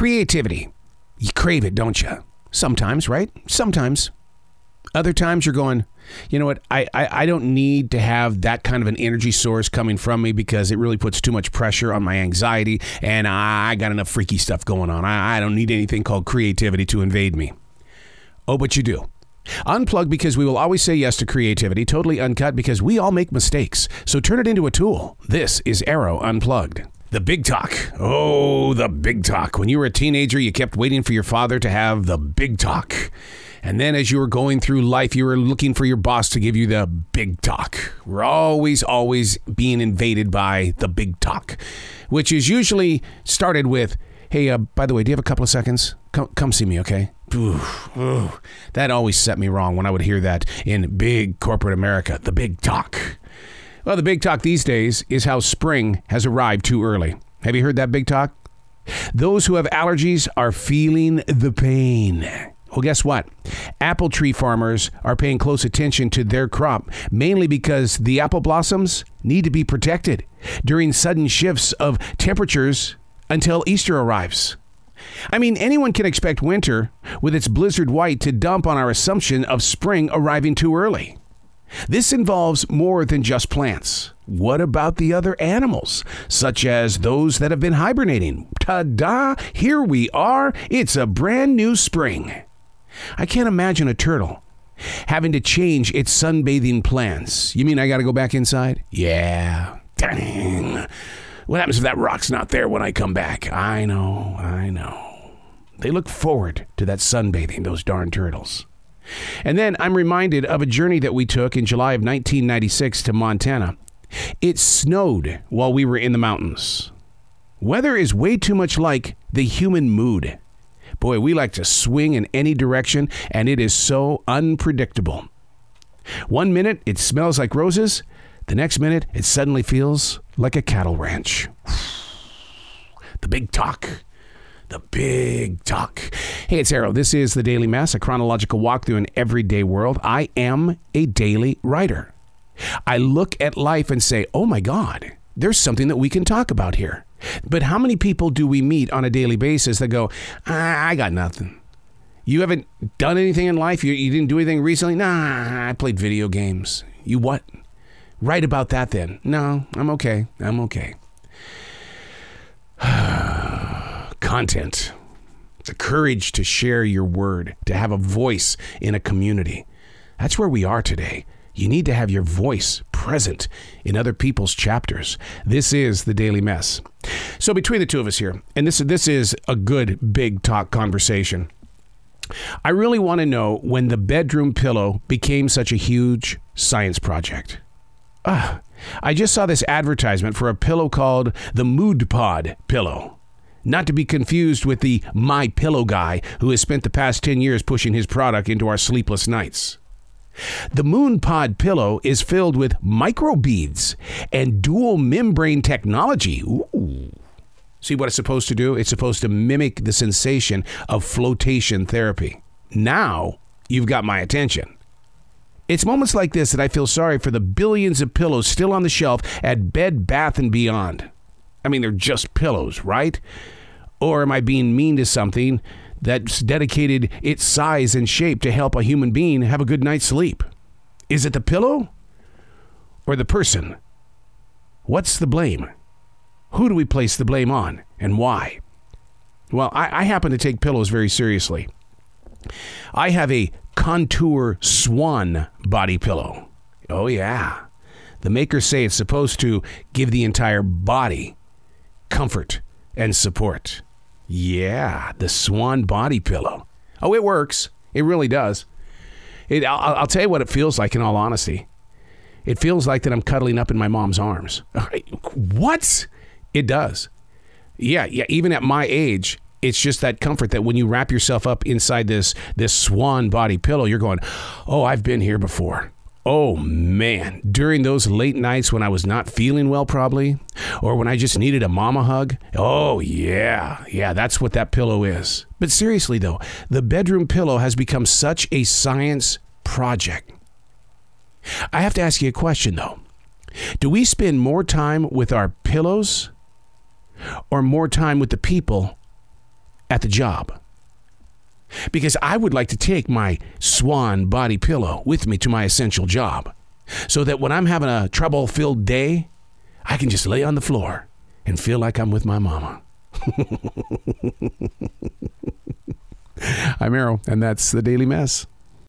Creativity. You crave it, don't you? Sometimes, right? Sometimes. Other times you're going, you know what? I, I, I don't need to have that kind of an energy source coming from me because it really puts too much pressure on my anxiety and I got enough freaky stuff going on. I, I don't need anything called creativity to invade me. Oh, but you do. Unplug because we will always say yes to creativity, totally uncut because we all make mistakes. So turn it into a tool. This is Arroe Unplugged. The big talk. Oh, the big talk. When you were a teenager, you kept waiting for your father to have the big talk. And then as you were going through life, you were looking for your boss to give you the big talk. We're always, always being invaded by the big talk, which is usually started with, hey, uh, by the way, do you have a couple of seconds? Come, come see me, okay? Ooh. That always set me wrong when I would hear that in big corporate America, the big talk. Well, the big talk these days is how spring has arrived too early. Have you heard that big talk? Those who have allergies are feeling the pain. Well, guess what? Apple tree farmers are paying close attention to their crop, mainly because the apple blossoms need to be protected during sudden shifts of temperatures until Easter arrives. I mean, anyone can expect winter with its blizzard white to dump on our assumption of spring arriving too early. This involves more than just plants. What about the other animals, such as those that have been hibernating? Ta da! Here we are. It's a brand new spring. I can't imagine a turtle having to change its sunbathing plans. You mean I got to go back inside? Yeah. Dang. What happens if that rock's not there when I come back? I know, I know. They look forward to that sunbathing, those darn turtles. And then I'm reminded of a journey that we took in July of 1996 to Montana. It snowed while we were in the mountains. Weather is way too much like the human mood. Boy, we like to swing in any direction, and it is so unpredictable. One minute it smells like roses, the next minute it suddenly feels like a cattle ranch. The big talk the big talk. Hey, it's Arroe. This is the Daily Mess, a chronological walk through an everyday world. I am a daily writer. I look at life and say, oh my God, there's something that we can talk about here. But how many people do we meet on a daily basis that go, I, got nothing? You haven't done anything in life? You, you didn't do anything recently? Nah, I played video games. You what? Write about that then. No, I'm okay. I'm okay. content, the courage to share your word, to have a voice in a community. That's where we are today. You need to have your voice present in other people's chapters. This is the Daily Mess. So between the two of us here, and this this is a good big talk conversation. I really want to know when the bedroom pillow became such a huge science project. Ah, I just saw this advertisement for a pillow called the Moon Pod pillow. Not to be confused with the My Pillow guy who has spent the past 10 years pushing his product into our sleepless nights. The Moon Pod pillow is filled with microbeads and dual membrane technology. Ooh. See what it's supposed to do? It's supposed to mimic the sensation of flotation therapy. Now you've got my attention. It's moments like this that I feel sorry for the billions of pillows still on the shelf at Bed Bath and Beyond. I mean, they're just pillows, right? Or am I being mean to something that's dedicated its size and shape to help a human being have a good night's sleep? Is it the pillow or the person? What's the blame? Who do we place the blame on and why? Well, I, I happen to take pillows very seriously. I have a Contour Swan body pillow. Oh, yeah. The makers say it's supposed to give the entire body comfort and support. Yeah, the Swan Body Pillow. Oh, it works. It really does. It, I'll, I'll tell you what it feels like. In all honesty, it feels like that I'm cuddling up in my mom's arms. What? It does. Yeah, yeah. Even at my age, it's just that comfort that when you wrap yourself up inside this this swan body pillow, you're going, "Oh, I've been here before. Oh man, during those late nights when I was not feeling well, probably, or when I just needed a mama hug. Oh, yeah, yeah, that's what that pillow is. But seriously, though, the bedroom pillow has become such a science project. I have to ask you a question, though. Do we spend more time with our pillows or more time with the people at the job. Because I would like to take my swan body pillow with me to my essential job so that when I'm having a trouble filled day, I can just lay on the floor and feel like I'm with my mama. I'm Arroe, and that's the Daily Mess.